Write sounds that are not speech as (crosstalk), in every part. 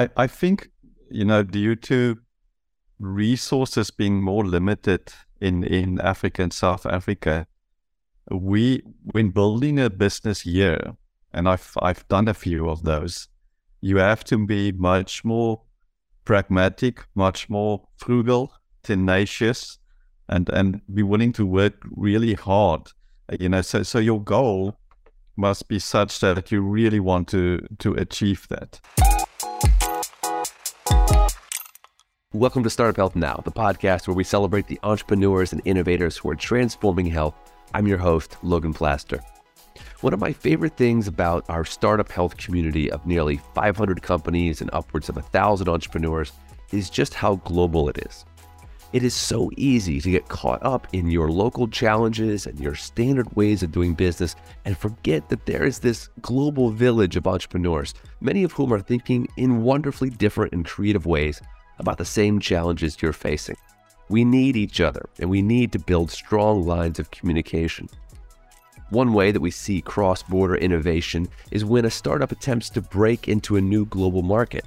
I, I think, you know, due to resources being more limited in, in Africa and South Africa, we when building a business here, and I've I've done a few of those, you have to be much more pragmatic, much more frugal, tenacious, and and be willing to work really hard. You know, so so your goal must be such that you really want to to achieve that. Welcome to Startup Health Now, the podcast where we celebrate the entrepreneurs and innovators who are transforming health. I'm your host, Logan Plaster. One of my favorite things about our startup health community of nearly 500 companies and upwards of 1,000 entrepreneurs is just how global it is. It is so easy to get caught up in your local challenges and your standard ways of doing business and forget that there is this global village of entrepreneurs, many of whom are thinking in wonderfully different and creative ways about the same challenges you're facing. We need each other and we need to build strong lines of communication. One way that we see cross border innovation is when a startup attempts to break into a new global market.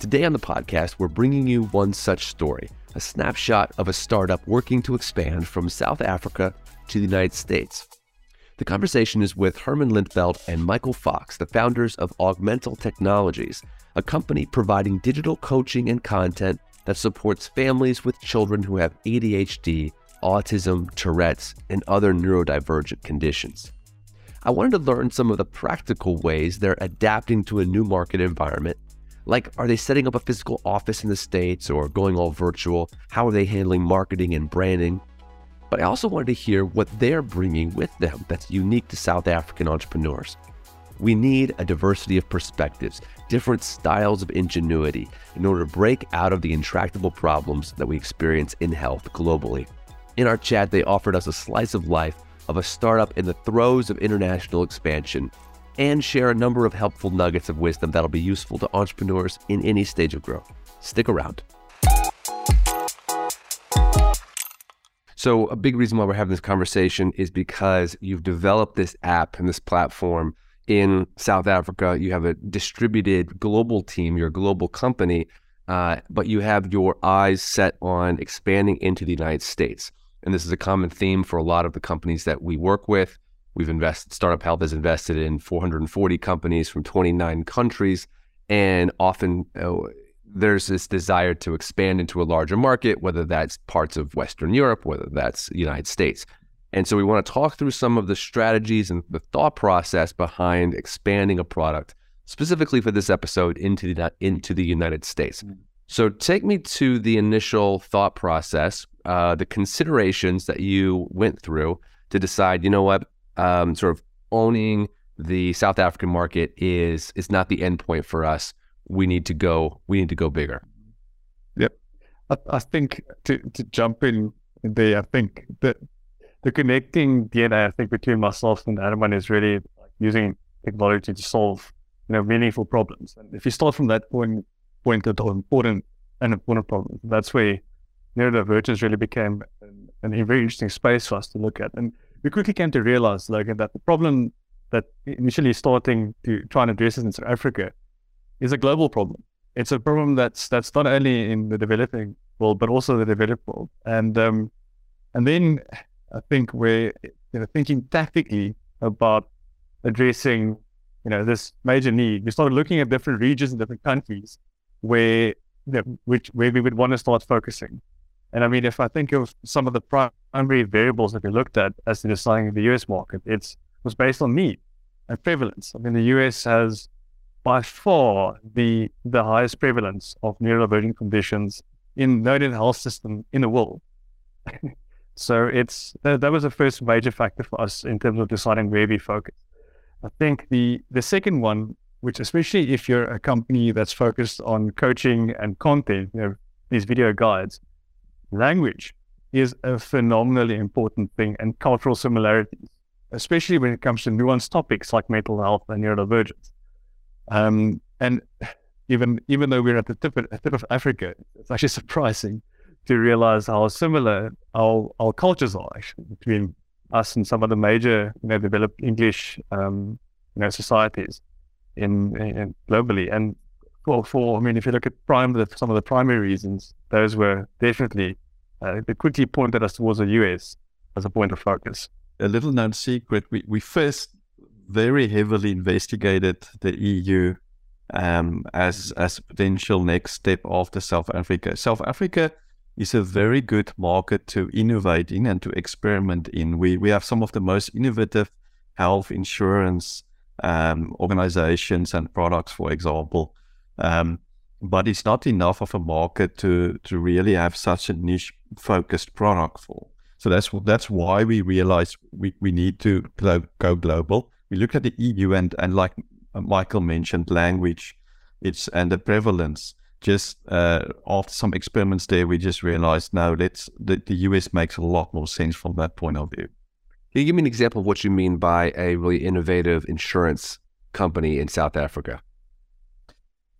Today on the podcast, we're bringing you one such story a snapshot of a startup working to expand from South Africa to the United States. The conversation is with Herman Lintvelt and Michael Fox, the founders of Augmental Technologies, a company providing digital coaching and content that supports families with children who have ADHD, autism, Tourette's, and other neurodivergent conditions. I wanted to learn some of the practical ways they're adapting to a new market environment. Like, are they setting up a physical office in the States or going all virtual? How are they handling marketing and branding? But I also wanted to hear what they're bringing with them that's unique to South African entrepreneurs. We need a diversity of perspectives, different styles of ingenuity in order to break out of the intractable problems that we experience in health globally. In our chat, they offered us a slice of life of a startup in the throes of international expansion and share a number of helpful nuggets of wisdom that'll be useful to entrepreneurs in any stage of growth. Stick around. So, a big reason why we're having this conversation is because you've developed this app and this platform in South Africa. You have a distributed global team, you're a global company, uh, but you have your eyes set on expanding into the United States. And this is a common theme for a lot of the companies that we work with. We've invested, Startup Health has invested in 440 companies from 29 countries. And often uh, there's this desire to expand into a larger market, whether that's parts of Western Europe, whether that's the United States. And so we want to talk through some of the strategies and the thought process behind expanding a product specifically for this episode into the into the United States. Mm-hmm. So take me to the initial thought process, uh, the considerations that you went through to decide. You know what, um, sort of owning the South African market is is not the end point for us. We need to go. We need to go bigger. Yep, I, I think to to jump in there, I think that the connecting DNA, I think, between myself and Herman is really using technology to solve, you know, meaningful problems. And if you start from that point, point all important and important problems, that's where neurodivergence really became an, an, very interesting space for us to look at. And we quickly came to realize, like, that the problem that initially starting to try and address in South Africa is a global problem. It's a problem that's that's not only in the developing world but also the developed world. And um, and then I think we're you know, thinking tactically about addressing you know this major need. We started looking at different regions and different countries where you know, which where we would want to start focusing. And I mean, if I think of some of the primary variables that we looked at as in deciding the US market, it was based on need and prevalence. I mean, the US has by far the the highest prevalence of neurodivergent conditions in known health system in the world. (laughs) So it's that, that was the first major factor for us in terms of deciding where we focus. I think the the second one, which especially if you're a company that's focused on coaching and content, you know, these video guides, language is a phenomenally important thing and cultural similarities, especially when it comes to nuanced topics like mental health and neurodivergence. Um, and even even though we're at the tip of, tip of Africa, it's actually (laughs) surprising to realize how similar our, our cultures are actually between us and some of the major, you know, developed English, um, you know, societies in, in globally. And for, for I mean, if you look at prime, the, some of the primary reasons, those were definitely uh, they quickly pointed us towards the US as a point of focus. A little known secret: we we first very heavily investigated the EU um, as as a potential next step after South Africa. South Africa is a very good market to innovate in and to experiment in. We we have some of the most innovative health insurance um, organizations and products, for example. Um, but it's not enough of a market to to really have such a niche focused product for. So that's that's why we realized we, we need to go global. We looked at the EU and and like Michael mentioned, language, it's and the prevalence. Just uh, after some experiments there, we just realized no, let's the, the US makes a lot more sense from that point of view. Can you give me an example of what you mean by a really innovative insurance company in South Africa?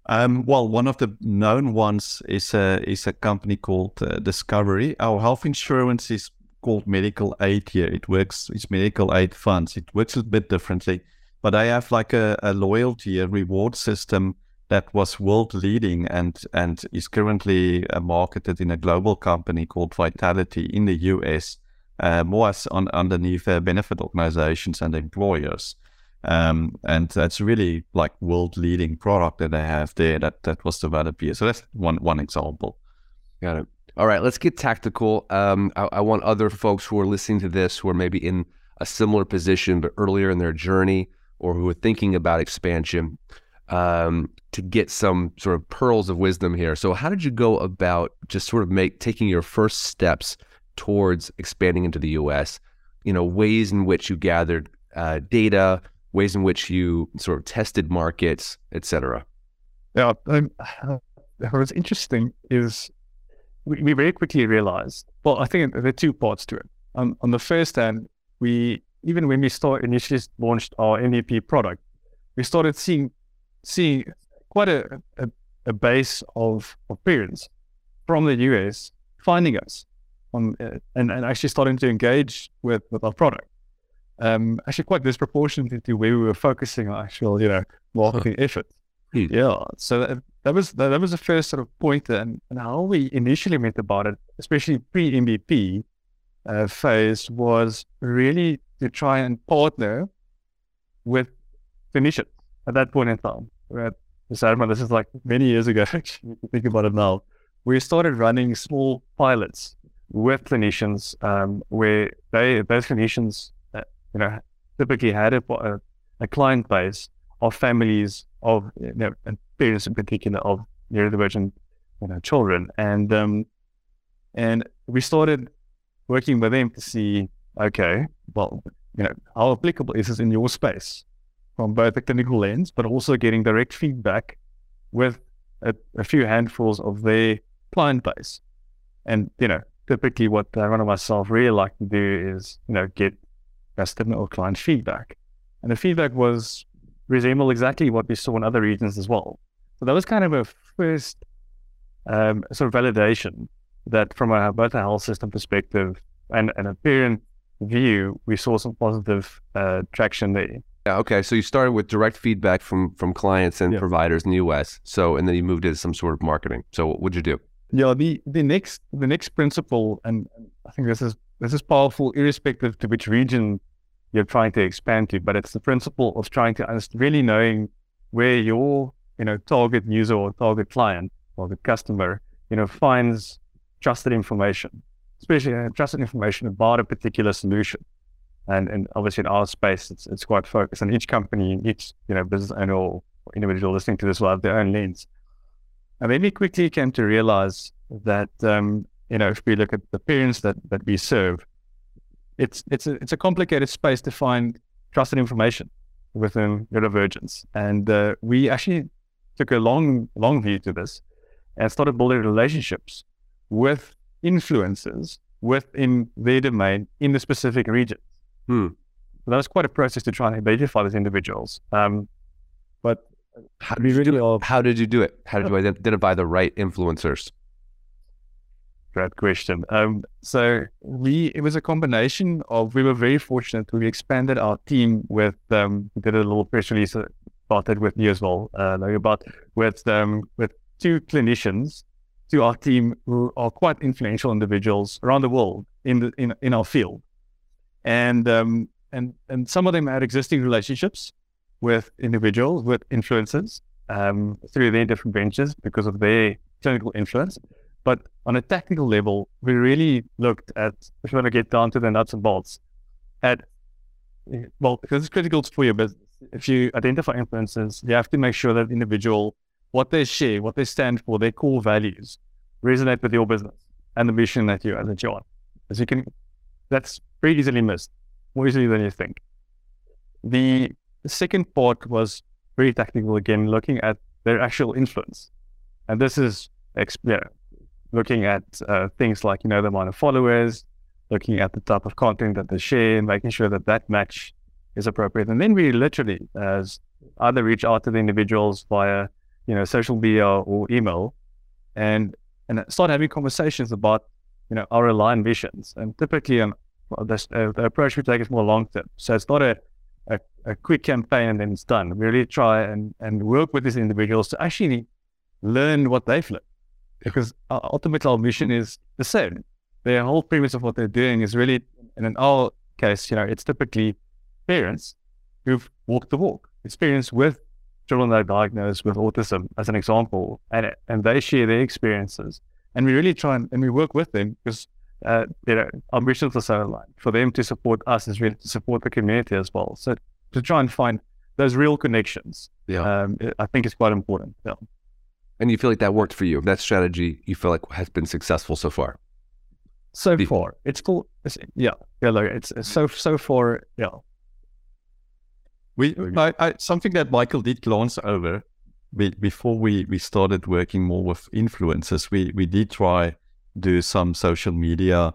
Um, well, one of the known ones is a is a company called uh, Discovery. Our health insurance is called Medical Aid here. It works. It's Medical Aid funds. It works a bit differently, but I have like a, a loyalty, a reward system that was world leading and and is currently uh, marketed in a global company called Vitality in the US, uh, more as on, underneath uh, benefit organizations and employers. Um, and that's really like world leading product that they have there that that was developed here. So that's one one example. Got it. All right, let's get tactical. Um, I, I, want other folks who are listening to this who are maybe in a similar position but earlier in their journey or who are thinking about expansion um, to get some sort of pearls of wisdom here. So, how did you go about just sort of make taking your first steps towards expanding into the U.S.? You know, ways in which you gathered uh, data, ways in which you sort of tested markets, etc. Yeah, um, (sighs) what's interesting is we, we, very quickly realized. Well, I think there are two parts to it. Um, on the first hand, we even when we start initially launched our MVP product, we started seeing seeing quite a, a, a base of, of parents from the US finding us on uh, and, and actually starting to engage with, with our product um, actually quite disproportionately to where we were focusing our actual, you know, marketing huh. effort. Hmm. Yeah. So that, that was that, was the first sort of point, and, and how we initially went about it, especially pre MVP uh, phase, was really to try and partner with clinicians at that point in time. Right? This is like many years ago. (laughs) Actually, think about it now. We started running small pilots with clinicians um, where they those clinicians you know, typically had a, a client base of families of you know, and parents in particular of neurodivergent you know children, and um, and we started working with them to see, okay, well, you know, how applicable is this in your space from both a clinical lens, but also getting direct feedback with a, a few handfuls of their client base. And, you know, typically what I run myself really like to do is, you know, get customer or client feedback. And the feedback was resemble exactly what we saw in other regions as well. So that was kind of a first um, sort of validation that from a both a health system perspective and, and a parent view, we saw some positive uh, traction there. Yeah. Okay. So you started with direct feedback from from clients and yeah. providers in the U.S. So and then you moved into some sort of marketing. So what would you do? Yeah. The the next the next principle, and I think this is this is powerful, irrespective to which region you're trying to expand to. But it's the principle of trying to really knowing where your you know target user or target client or the customer you know finds trusted information, especially uh, trusted information about a particular solution. And and obviously in our space, it's it's quite focused. And each company, each you know business owner or individual listening to this will have their own lens. And then we quickly came to realize that um, you know, if we look at the parents that, that we serve, it's it's a it's a complicated space to find trusted information within neurodivergence. And uh, we actually took a long long view to this and started building relationships with influencers within their domain in the specific region. Hmm. That was quite a process to try and identify those individuals. Um, but how did, really all... how did you do it? How did you (laughs) identify the right influencers? Great question. Um, so we it was a combination of we were very fortunate. We expanded our team with um, we did a little press release uh, about that with you as well, uh, about with um, with two clinicians to our team who are quite influential individuals around the world in the in, in our field, and um, and and some of them had existing relationships with individuals with influencers um, through their different ventures because of their clinical influence. But on a technical level, we really looked at if you want to get down to the nuts and bolts, at well, because it's critical for your business. If you identify influencers, you have to make sure that the individual, what they share, what they stand for, their core values, resonate with your business and the mission that you that you're on. As you can, that's very easily missed, more easily than you think. The, second part was very technical again, looking at their actual influence, and this is know, looking at uh, things like you know the amount of followers, looking at the type of content that they share, and making sure that that match is appropriate. And then we literally as either reach out to the individuals via you know social media or email, and and start having conversations about you know our aligned visions. And typically, um, this, uh, the approach we take is more long term. So it's not a, a, a quick campaign and then it's done. We really try and and work with these individuals to actually learn what they've learned, because ultimately our mission is the same. The whole premise of what they're doing is really, and in our case, you know, it's typically parents who've walked the walk, experience with children that are diagnosed with autism, as an example, and and they share their experiences, and we really try and, and we work with them because uh, you know our missions are so aligned. For them to support us is really to support the community as well. So to try and find those real connections, yeah, um, I think is quite important. Yeah. And you feel like that worked for you? That strategy you feel like has been successful so far? So far, it's cool. It's, yeah, yeah. Like it's, it's so so far. Yeah, we, I, I, something that Michael did glance over we, before we, we started working more with influencers. We, we did try do some social media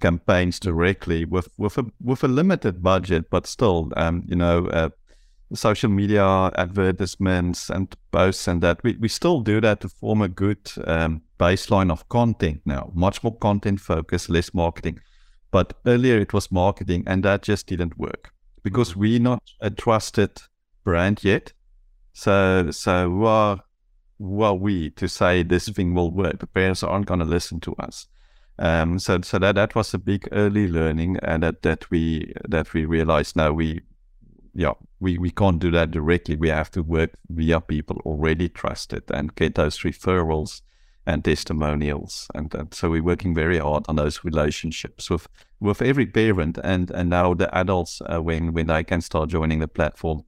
campaigns directly with, with a with a limited budget, but still, um, you know, uh, social media advertisements and posts and that we, we still do that to form a good um, baseline of content now. Much more content focused, less marketing. But earlier it was marketing, and that just didn't work because mm-hmm. we're not a trusted brand yet. So, so who are, who are we to say this thing will work? The parents aren't going to listen to us. Um, so, so that that was a big early learning, and that that we that we realized now we, yeah, we we can't do that directly. We have to work via people already trusted and get those referrals and testimonials, and, and so we're working very hard on those relationships with with every parent and and now the adults uh, when when they can start joining the platform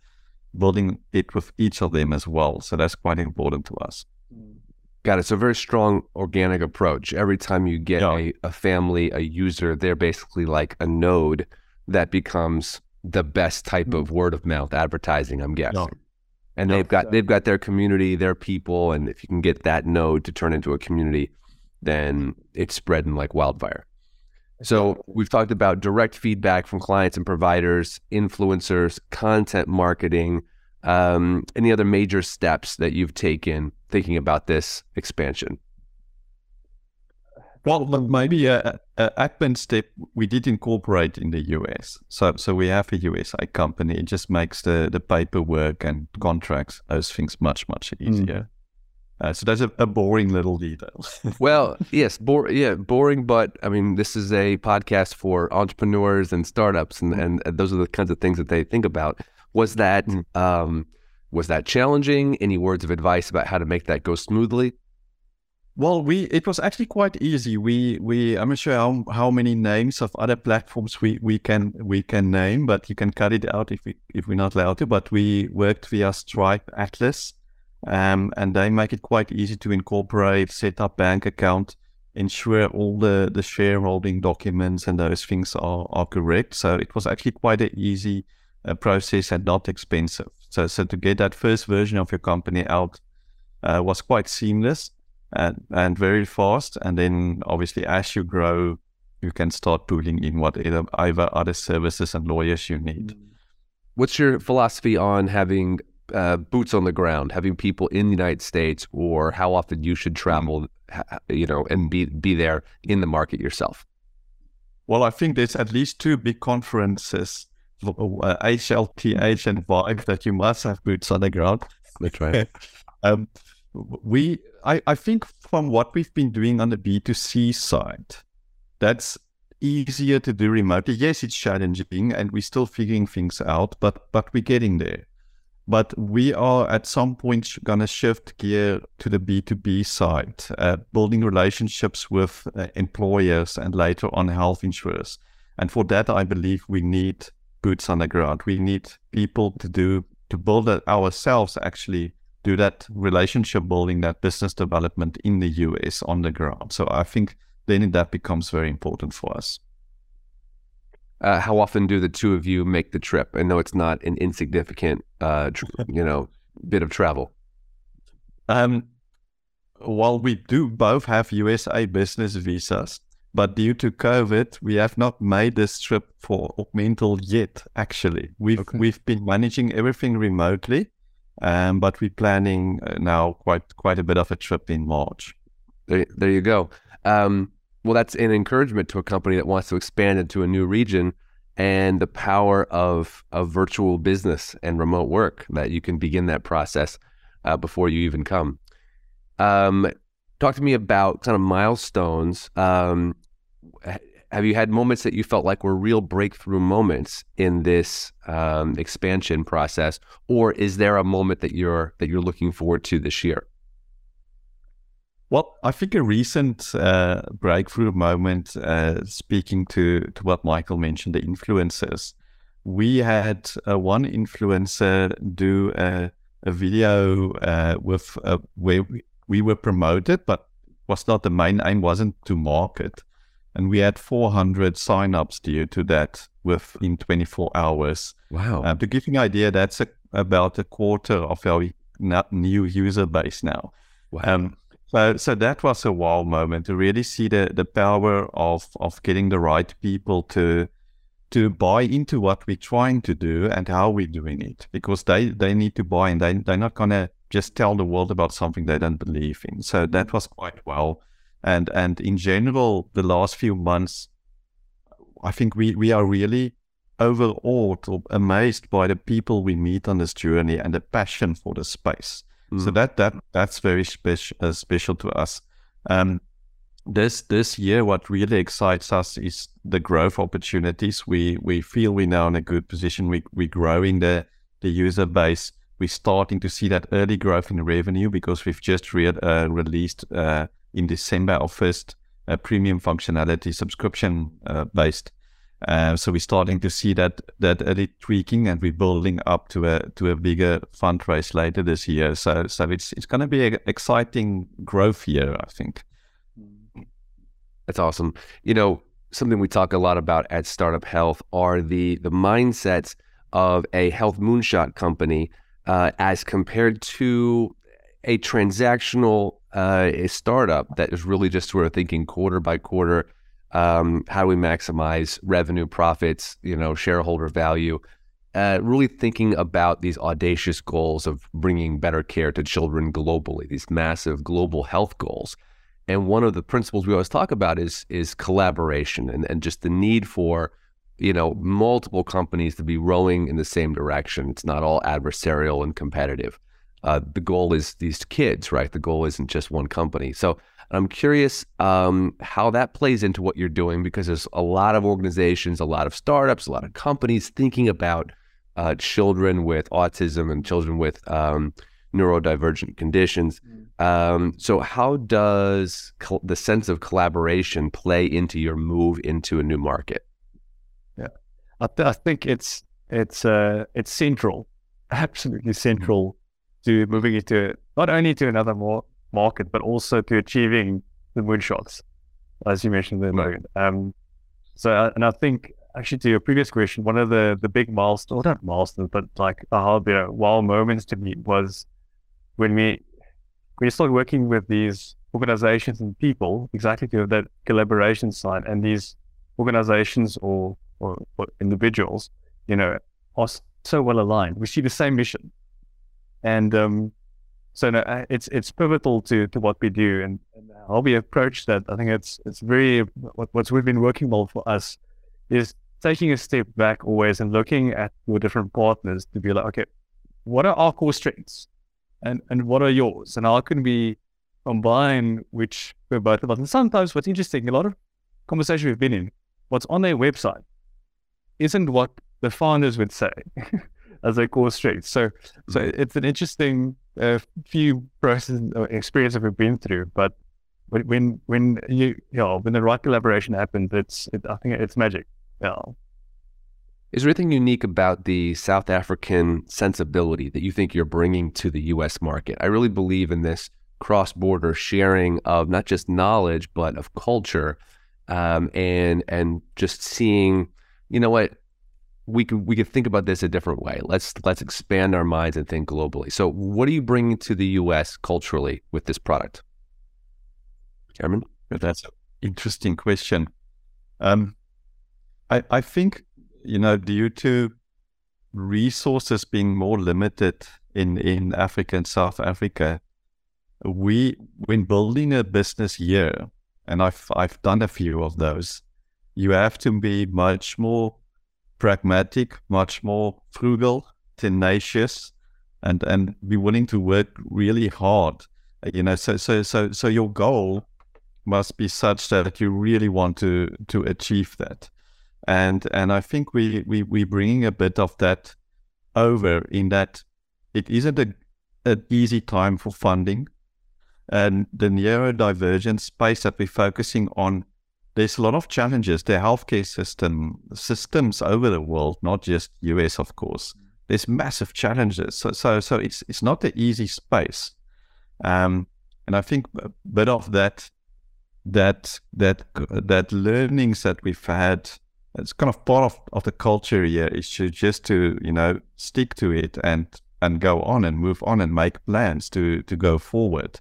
building it with each of them as well. So that's quite important to us. Got it. So a very strong organic approach. Every time you get yeah. a, a family a user they're basically like a node that becomes the best type mm-hmm. of word of mouth advertising i'm guessing yeah. and they've got they've got their community their people and if you can get that node to turn into a community then it's spreading like wildfire so we've talked about direct feedback from clients and providers, influencers, content marketing. Um, any other major steps that you've taken thinking about this expansion? Well, maybe a, a admin step we did incorporate in the US. So, so we have a USA company. It just makes the the paperwork and contracts those things much much mm. easier. Mm. Uh, so that's a, a, boring little detail. (laughs) well, yes, bor- yeah, boring, but I mean, this is a podcast for entrepreneurs and startups, and, and those are the kinds of things that they think about. Was that mm. um, was that challenging? Any words of advice about how to make that go smoothly? Well, we it was actually quite easy. We we I'm not sure how, how many names of other platforms we, we can we can name, but you can cut it out if we if we're not allowed to. But we worked via Stripe Atlas um, and they make it quite easy to incorporate, set up bank account, ensure all the, the shareholding documents and those things are, are correct. So it was actually quite an easy uh, process and not expensive. So, so to get that first version of your company out uh, was quite seamless and, and very fast. And then obviously as you grow, you can start pulling in whatever either other services and lawyers you need. What's your philosophy on having uh, boots on the ground, having people in the United States, or how often you should travel, you know, and be be there in the market yourself? Well, I think there's at least two big conferences uh, HLTH and Vive that you must have boots on the ground. That's right. (laughs) um, we, I, I think from what we've been doing on the B2C side, that's easier to do remotely. Yes, it's challenging and we're still figuring things out, but but we're getting there. But we are at some point going to shift gear to the B2B side, uh, building relationships with uh, employers and later on health insurers. And for that, I believe we need boots on the ground. We need people to do, to build it ourselves, actually do that relationship building, that business development in the US on the ground. So I think then that becomes very important for us. Uh, how often do the two of you make the trip? I know it's not an insignificant, uh, tr- (laughs) you know, bit of travel. Um, while we do both have USA business visas, but due to COVID, we have not made this trip for Augmental yet. Actually, we've okay. we've been managing everything remotely, um, but we're planning uh, now quite quite a bit of a trip in March. There, there you go. Um, well, that's an encouragement to a company that wants to expand into a new region and the power of, of virtual business and remote work that you can begin that process uh, before you even come. Um, talk to me about kind of milestones. Um, have you had moments that you felt like were real breakthrough moments in this um, expansion process, or is there a moment that you're that you're looking forward to this year? Well, I think a recent uh, breakthrough moment, uh, speaking to, to what Michael mentioned, the influencers, we had uh, one influencer do a, a video uh, with uh, where we, we were promoted, but was not the main aim, wasn't to market. And we had 400 signups due to that within 24 hours. Wow. Uh, to give you an idea, that's a, about a quarter of our new user base now. Wow. Um, so, so that was a wow moment to really see the, the power of, of getting the right people to to buy into what we're trying to do and how we're doing it because they, they need to buy and they, they're not going to just tell the world about something they don't believe in. So that was quite well. And, and in general, the last few months, I think we, we are really overawed or amazed by the people we meet on this journey and the passion for the space. Mm. So that that that's very special uh, special to us. Um, this this year, what really excites us is the growth opportunities. We we feel we're now in a good position. We we're growing the the user base. We're starting to see that early growth in revenue because we've just re- uh, released uh, in December our first uh, premium functionality subscription uh, based uh, so we're starting to see that that early tweaking, and we're building up to a to a bigger fundraise later this year. So so it's it's going to be an exciting growth year, I think. That's awesome. You know, something we talk a lot about at Startup Health are the the mindsets of a health moonshot company uh, as compared to a transactional uh, a startup that is really just sort of thinking quarter by quarter um, how do we maximize revenue, profits, you know, shareholder value? Uh, really thinking about these audacious goals of bringing better care to children globally, these massive global health goals. And one of the principles we always talk about is is collaboration and, and just the need for, you know, multiple companies to be rowing in the same direction. It's not all adversarial and competitive. Uh, the goal is these kids, right? The goal isn't just one company. So I'm curious um, how that plays into what you're doing because there's a lot of organizations, a lot of startups, a lot of companies thinking about uh, children with autism and children with um, neurodivergent conditions. Mm. Um, so, how does col- the sense of collaboration play into your move into a new market? Yeah, I, th- I think it's it's uh, it's central, (laughs) absolutely central mm-hmm. To moving into not only to another more market, but also to achieving the moonshots, as you mentioned there, Logan. Um, so, uh, and I think actually to your previous question, one of the the big milestones, not milestones, but like aha, you know, wow moments to me was when we when you start working with these organizations and people, exactly to that collaboration side, and these organizations or, or, or individuals, you know, are so well aligned. We see the same mission, and um, so no, uh, it's it's pivotal to to what we do and, and, how we approach that. I think it's it's very what, what's we've been working well for us is taking a step back always and looking at your different partners to be like, okay, what are our core strengths and, and what are yours? And how can we combine which we're both about? And sometimes what's interesting, a lot of conversation we've been in, what's on their website isn't what the founders would say (laughs) as their core strength. So, so it's an interesting uh, few process or experience that we've been through. But when when you you know when the right collaboration happens, it's it, I think it's magic. Yeah. Is there anything unique about the South African sensibility that you think you're bringing to the U.S. market? I really believe in this cross-border sharing of not just knowledge but of culture, um, and and just seeing, you know what, we could we could think about this a different way. Let's let's expand our minds and think globally. So, what are you bringing to the U.S. culturally with this product, Cameron? That's an interesting question. Um, I I think you know due to resources being more limited in in Africa and South Africa, we when building a business here, and I've I've done a few of those, you have to be much more pragmatic, much more frugal, tenacious, and and be willing to work really hard. You know, so so so so your goal must be such that you really want to to achieve that. And and I think we we we bringing a bit of that over in that it isn't a an easy time for funding. And the neurodivergent space that we're focusing on there's a lot of challenges. The healthcare system, systems over the world, not just US, of course. There's massive challenges. So, so, so it's it's not the easy space. Um, and I think a bit of that, that that that learnings that we've had, it's kind of part of, of the culture here is to just to you know stick to it and and go on and move on and make plans to to go forward.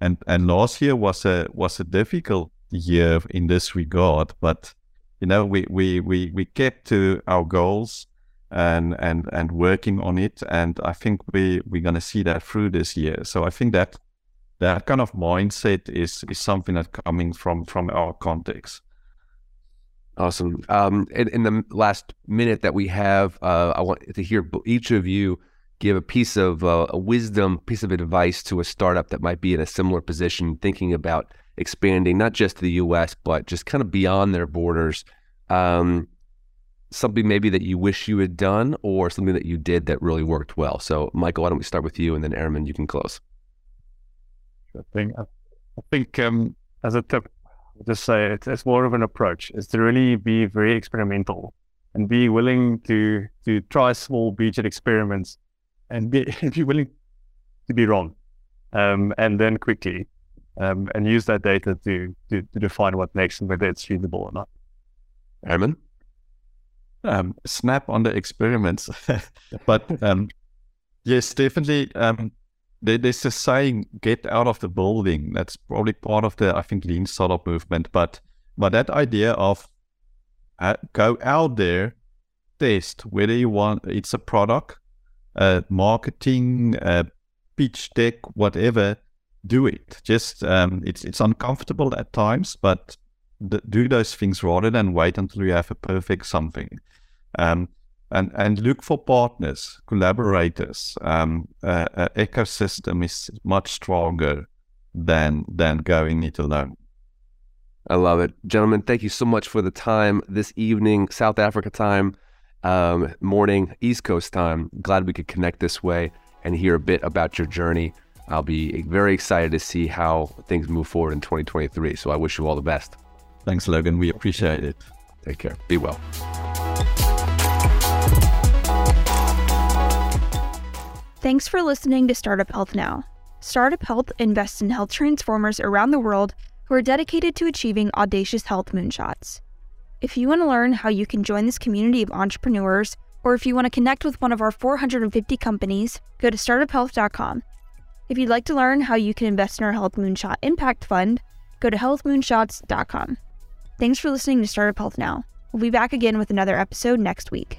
And and last year was a was a difficult year in this regard. But you know, we we we we kept to our goals and and and working on it, and I think we we're gonna see that through this year. So I think that that kind of mindset is is something that coming from from our context. Awesome. Um, in, in, the last minute that we have, uh, I want to hear each of you give a piece of uh, a wisdom, piece of advice to a startup that might be in a similar position, thinking about expanding not just to the U.S. but just kind of beyond their borders. Um, something maybe that you wish you had done, or something that you did that really worked well. So, Michael, why don't we start with you, and then Herman, you can close. I think I think um, as a tip, I'll just say it's, it's more of an approach. Is to really be very experimental and be willing to to try small beachhead experiments and be (laughs) be willing to be wrong, um, and then quickly um, and use that data to, to, to define what next and whether it's feasible or not. Herman? Um, snap on the experiments. (laughs) but um, yes, definitely. Um, there, there's a saying, get out of the building. That's probably part of the, I think, lean startup movement. But, but that idea of uh, go out there, test whether you want, it's a product, uh, marketing, uh, pitch deck, whatever, do it. Just um, it's it's uncomfortable at times, but th- do those things rather than wait until you have a perfect something. Um, and and look for partners, collaborators. Um, uh, uh, ecosystem is much stronger than than going it alone. I love it, gentlemen. Thank you so much for the time this evening, South Africa time, um, morning, East Coast time. Glad we could connect this way and hear a bit about your journey. I'll be very excited to see how things move forward in 2023. So I wish you all the best. Thanks, Logan. We appreciate it. Take care. Be well. Thanks for listening to Startup Health Now. Startup Health invests in health transformers around the world who are dedicated to achieving audacious health moonshots. If you want to learn how you can join this community of entrepreneurs, or if you want to connect with one of our 450 companies, go to startuphealth.com if you'd like to learn how you can invest in our Health Moonshot Impact Fund, go to healthmoonshots.com. Thanks for listening to Startup Health Now. We'll be back again with another episode next week.